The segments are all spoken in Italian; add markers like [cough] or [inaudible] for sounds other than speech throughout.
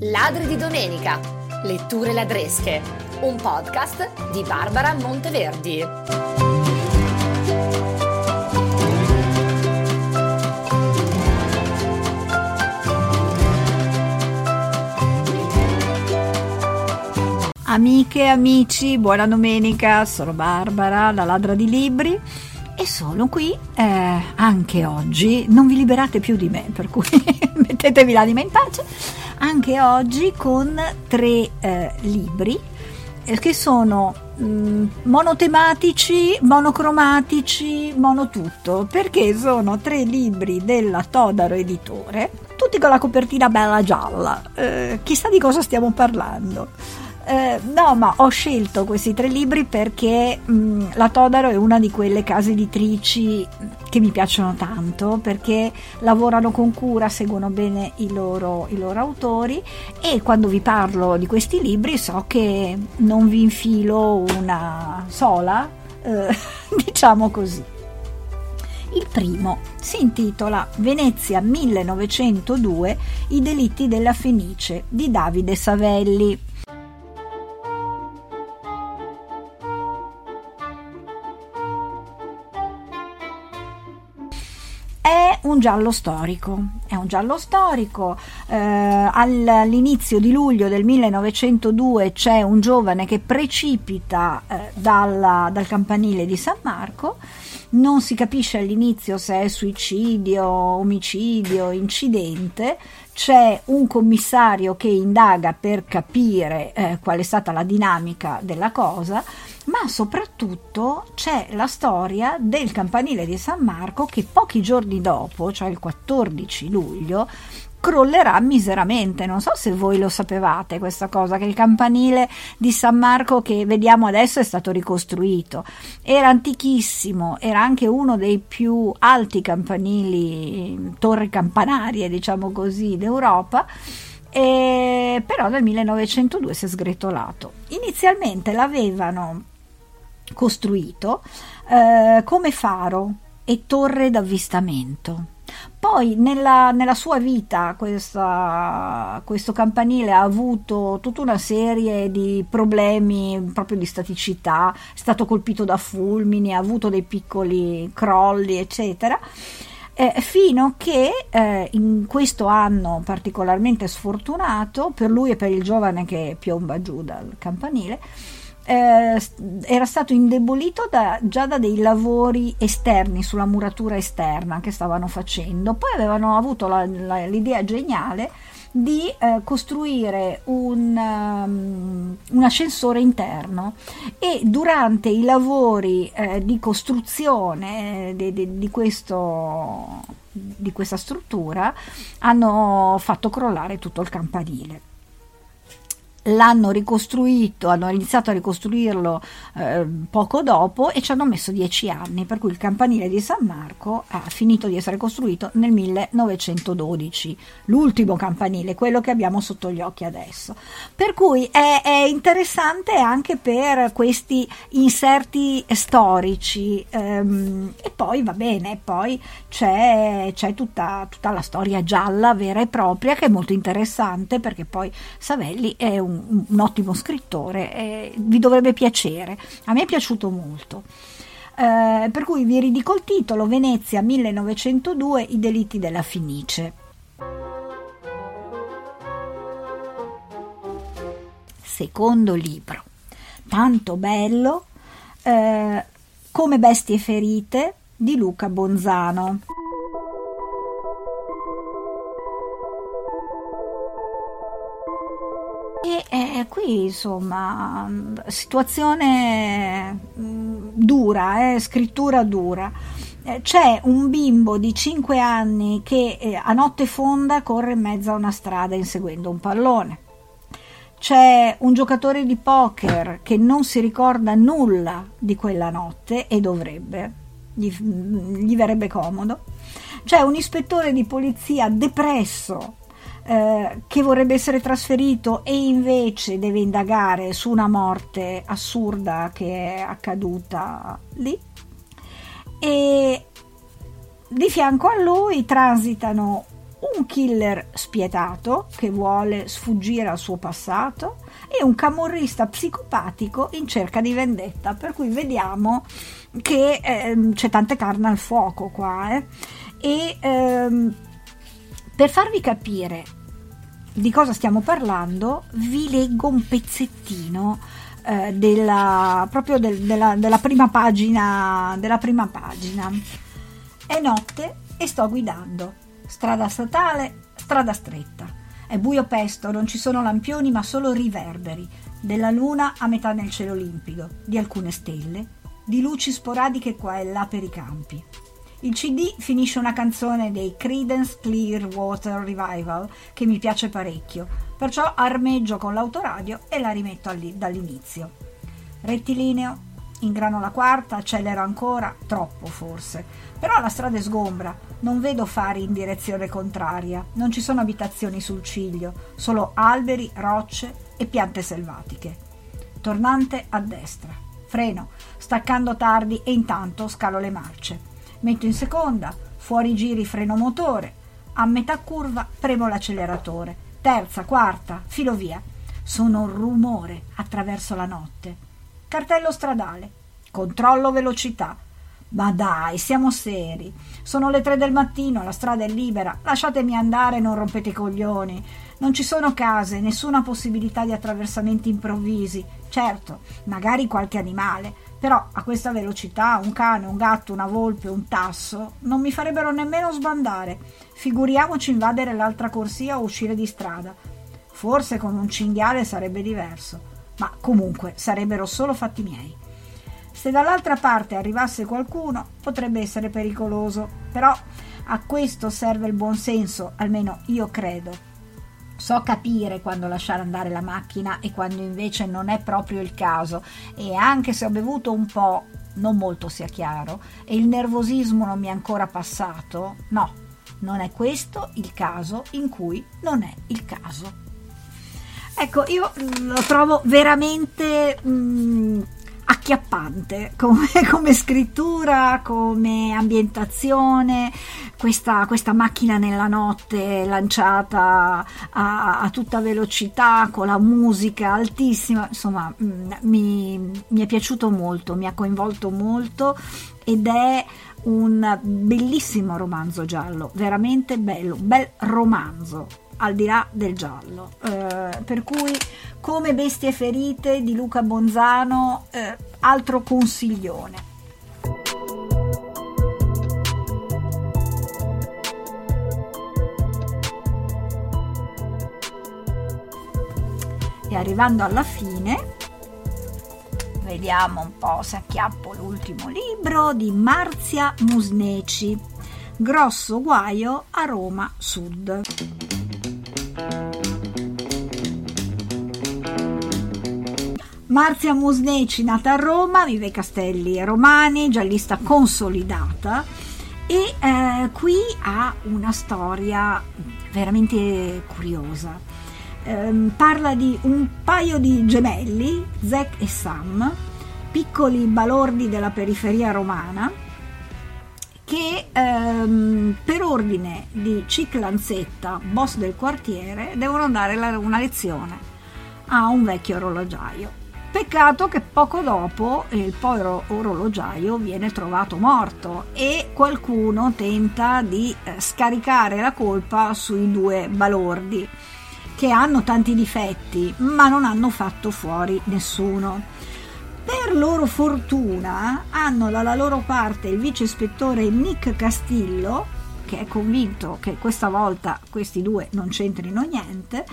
Ladri di domenica, letture ladresche, un podcast di Barbara Monteverdi. Amiche amici, buona domenica, sono Barbara, la ladra di libri. E sono qui eh, anche oggi, non vi liberate più di me, per cui [laughs] mettetevi l'anima in pace, anche oggi con tre eh, libri eh, che sono mh, mm, monotematici, monocromatici, monotutto, perché sono tre libri della Todaro Editore, tutti con la copertina bella gialla, eh, chissà di cosa stiamo parlando. Eh, no, ma ho scelto questi tre libri perché mh, mm, la Todaro è una di quelle case editrici che mi piacciono tanto perché lavorano con cura, seguono bene i loro, i loro autori e quando vi parlo di questi libri so che non vi infilo una sola, eh, [laughs] diciamo così. Il primo si intitola Venezia 1902, i delitti della Fenice di Davide Savelli. Giallo storico. È un giallo storico. Eh, all'inizio di luglio del 1902 c'è un giovane che precipita eh, dalla, dal campanile di San Marco. Non si capisce all'inizio se è suicidio, omicidio, incidente. C'è un commissario che indaga per capire eh, qual è stata la dinamica della cosa ma soprattutto c'è la storia del campanile di San Marco che pochi giorni dopo, cioè il 14 luglio, crollerà miseramente. Non so se voi lo sapevate questa cosa, che il campanile di San Marco che vediamo adesso è stato ricostruito. Era antichissimo, era anche uno dei più alti campanili, torri campanarie, diciamo così, d'Europa. E però nel 1902 si è sgretolato. Inizialmente l'avevano costruito eh, come faro e torre d'avvistamento. Poi nella, nella sua vita questa, questo campanile ha avuto tutta una serie di problemi proprio di staticità, è stato colpito da fulmini, ha avuto dei piccoli crolli, eccetera. Eh, fino che eh, in questo anno particolarmente sfortunato per lui e per il giovane che piomba giù dal campanile, eh, era stato indebolito da, già da dei lavori esterni sulla muratura esterna che stavano facendo. Poi avevano avuto la, la, l'idea geniale di eh, costruire un, um, un, ascensore interno e durante i lavori eh, di costruzione di, di, di, questo, di questa struttura hanno fatto crollare tutto il campanile l'hanno ricostruito, hanno iniziato a ricostruirlo eh, poco dopo e ci hanno messo dieci anni, per cui il campanile di San Marco ha finito di essere costruito nel 1912, l'ultimo campanile, quello che abbiamo sotto gli occhi adesso. Per cui è, è interessante anche per questi inserti storici ehm, e poi va bene, poi c'è, c'è tutta, tutta la storia gialla vera e propria che è molto interessante perché poi Savelli è un un, ottimo scrittore e vi dovrebbe piacere. A me è piaciuto molto. Eh, per cui vi ridico il titolo Venezia 1902 I delitti della Fenice. Secondo libro, tanto bello, eh, Come bestie ferite di Luca Bonzano. Insomma, situazione mm, dura, eh, scrittura dura. eh, c'è un bimbo di 5 anni che eh, a notte fonda corre in mezzo a una strada inseguendo un pallone. C'è un giocatore di poker che non si ricorda nulla di quella notte e dovrebbe, gli, gli verrebbe comodo. C'è un ispettore di polizia depresso eh, che vorrebbe essere trasferito e invece deve indagare su una morte assurda che è accaduta lì. E di fianco a lui transitano un killer spietato che vuole sfuggire al suo passato e un camorrista psicopatico in cerca di vendetta, per cui vediamo che eh, c'è tante carne al fuoco qua. Eh. E ehm, per farvi capire di cosa stiamo parlando, vi leggo un pezzettino eh, della, proprio del, della, della, prima pagina, della prima pagina. È notte e sto guidando. Strada statale, strada stretta. È buio pesto, non ci sono lampioni ma solo riverberi. Della luna a metà nel cielo limpido, di alcune stelle, di luci sporadiche qua e là per i campi. Il CD finisce una canzone dei Credence Clearwater Revival che mi piace parecchio, perciò armeggio con l'autoradio e la rimetto dall'inizio. Rettilineo, ingrano la quarta, accelero ancora, troppo forse. Però la strada è sgombra, non vedo fari in direzione contraria, non ci sono abitazioni sul ciglio, solo alberi, rocce e piante selvatiche. Tornante a destra. Freno, staccando tardi e intanto scalo le marce metto in seconda, fuori giri freno motore, a metà curva premo l'acceleratore, terza, quarta, filo via. Sono un rumore attraverso la notte. Cartello stradale, controllo velocità. Ma dai, siamo seri. Sono le tre del mattino, la strada è libera. Lasciatemi andare, non rompete i coglioni. Non ci sono case, nessuna possibilità di attraversamenti improvvisi. Certo, magari qualche animale, però a questa velocità un cane, un gatto, una volpe, un tasso non mi farebbero nemmeno sbandare. Figuriamoci invadere l'altra corsia o uscire di strada. Forse con un cinghiale sarebbe diverso, ma comunque sarebbero solo fatti miei. Se dall'altra parte arrivasse qualcuno potrebbe essere pericoloso, però a questo serve il buon senso, almeno io credo. So capire quando lasciare andare la macchina e quando invece non è proprio il caso e anche se ho bevuto un po', non molto sia chiaro, e il nervosismo non mi è ancora passato, no, non è questo il caso in cui non è il caso. Ecco, io lo trovo veramente mh, mm, acchiappante [laughs] come, come, scrittura, come ambientazione, questa, questa, macchina nella notte lanciata a, a, tutta velocità con la musica altissima, insomma mm, mi, mi è piaciuto molto, mi ha coinvolto molto ed è un bellissimo romanzo giallo, veramente bello, bel romanzo al di là del giallo. Eh, per cui come Bestie ferite di Luca Bonzano, eh, altro consiglione. E arrivando alla fine, vediamo un po' se acchiappo l'ultimo libro di Marzia Musneci, Grosso guaio a Roma Sud. Marzia Musneci, nata a Roma, vive ai Castelli Romani, giallista consolidata e eh, qui ha una storia veramente curiosa. Eh, parla di un paio di gemelli, Zack e Sam, piccoli balordi della periferia romana, che ehm, per ordine di Cic Lanzetta, boss del quartiere, devono dare la, una lezione a un vecchio orologiaio. Peccato che poco dopo il povero orologiaio viene trovato morto e qualcuno tenta di eh, scaricare la colpa sui due balordi che hanno tanti difetti ma non hanno fatto fuori nessuno. Per loro fortuna hanno dalla loro parte il vice ispettore Nick Castillo che è convinto che questa volta questi due non c'entrino niente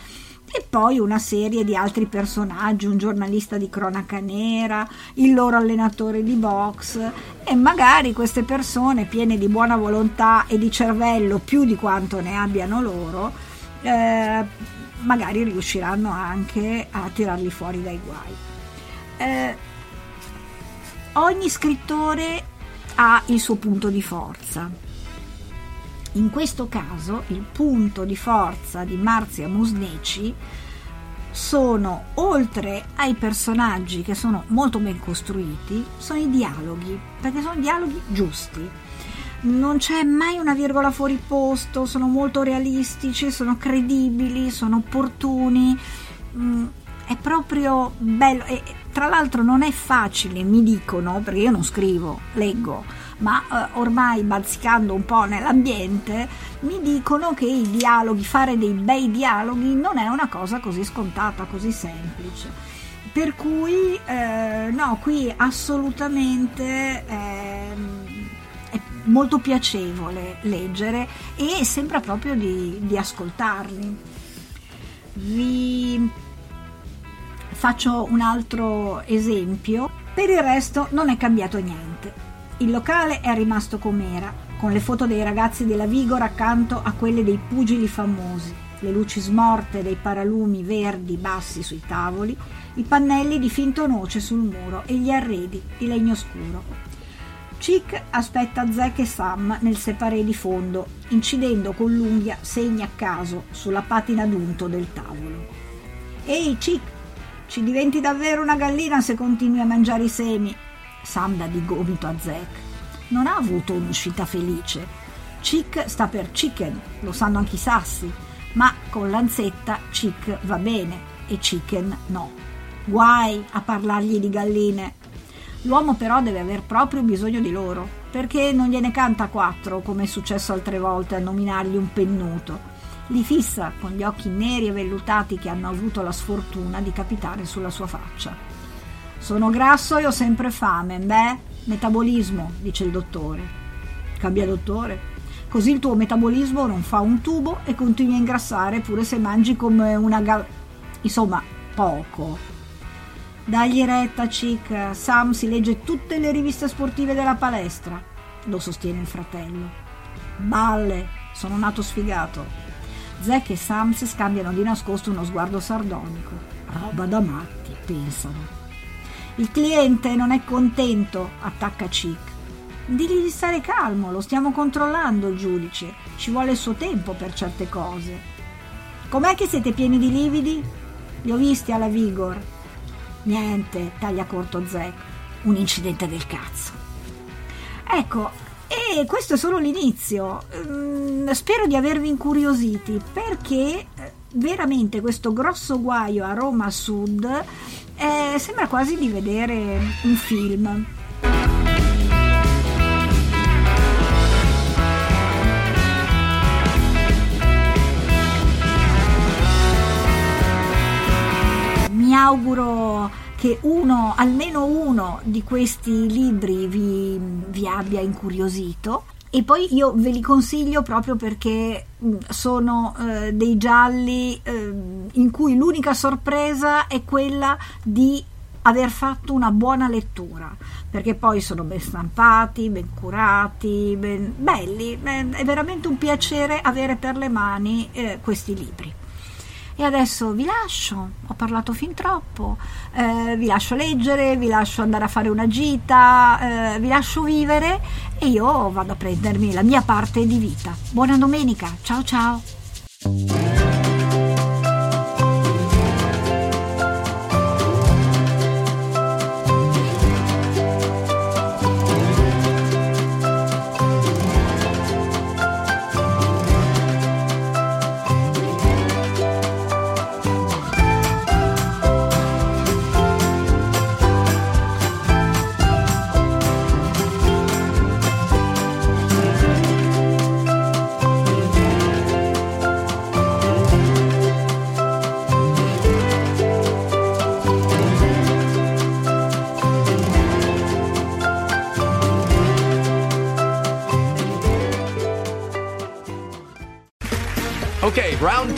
e poi una serie di altri personaggi, un giornalista di cronaca nera, il loro allenatore di box e magari queste persone piene di buona volontà e di cervello più di quanto ne abbiano loro, eh, magari riusciranno anche a tirarli fuori dai guai. Eh, ogni scrittore ha il suo punto di forza in questo caso il punto di forza di Marzia Musneci sono, oltre ai personaggi che sono molto ben costruiti, sono i dialoghi, perché sono dialoghi giusti. Non c'è mai una virgola fuori posto, sono molto realistici, sono credibili, sono opportuni. Mm, è proprio bello e tra l'altro non è facile, mi dicono, perché io non scrivo, leggo ma eh, ormai bazzicando un po' nell'ambiente mi dicono che i dialoghi, fare dei bei dialoghi non è una cosa così scontata, così semplice. Per cui eh, no, qui assolutamente eh, è molto piacevole leggere e sembra proprio di, di ascoltarli. Vi faccio un altro esempio, per il resto non è cambiato niente. Il locale è rimasto com'era, con le foto dei ragazzi della Vigor accanto a quelle dei pugili famosi, le luci smorte dei paralumi verdi bassi sui tavoli, i pannelli di finto noce sul muro e gli arredi di legno scuro. Chick aspetta Zack e Sam nel separé di fondo, incidendo con l'unghia segni a caso sulla patina d'unto del tavolo. Ehi, Chick, ci diventi davvero una gallina se continui a mangiare i semi, Sam dà di gomito a Zack. Non ha avuto un'uscita felice. Chick sta per chicken, lo sanno anche i sassi, ma con Lanzetta Chick va bene e chicken no. Guai a parlargli di galline. L'uomo però deve aver proprio bisogno di loro, perché non gliene canta quattro, come è successo altre volte a nominargli un pennuto. Li fissa con gli occhi neri e vellutati che hanno avuto la sfortuna di capitare sulla sua faccia. Sono grasso e ho sempre fame. Beh, metabolismo, dice il dottore. Cambia dottore. Così il tuo metabolismo non fa un tubo e continui a ingrassare pure se mangi come una gal... Insomma, poco. Dagli retta, chic. Sam si legge tutte le riviste sportive della palestra. Lo sostiene il fratello. Balle, sono nato sfigato. Zack e Sam si scambiano di nascosto uno sguardo sardonico. Roba da matti, pensano. Il cliente non è contento, attacca Chick. Digli di stare calmo, lo stiamo controllando il giudice. Ci vuole il suo tempo per certe cose. Com'è che siete pieni di lividi? Li ho visti alla Vigor. Niente, taglia corto Zack. Un incidente del cazzo. Ecco, e questo è solo l'inizio. Mm, spero di avervi incuriositi perché veramente questo grosso guaio a Roma Sud eh, sembra quasi di vedere un film. Mi auguro che uno, almeno uno di questi libri vi, vi abbia incuriosito e poi io ve li consiglio proprio perché mm, sono eh, dei gialli eh, in cui l'unica sorpresa è quella di aver fatto una buona lettura perché poi sono ben stampati, ben curati, ben belli, è veramente un piacere avere per le mani eh, questi libri. E adesso vi lascio, ho parlato fin troppo, eh, vi lascio leggere, vi lascio andare a fare una gita, eh, vi lascio vivere e io vado a prendermi la mia parte di vita. Buona domenica, ciao ciao!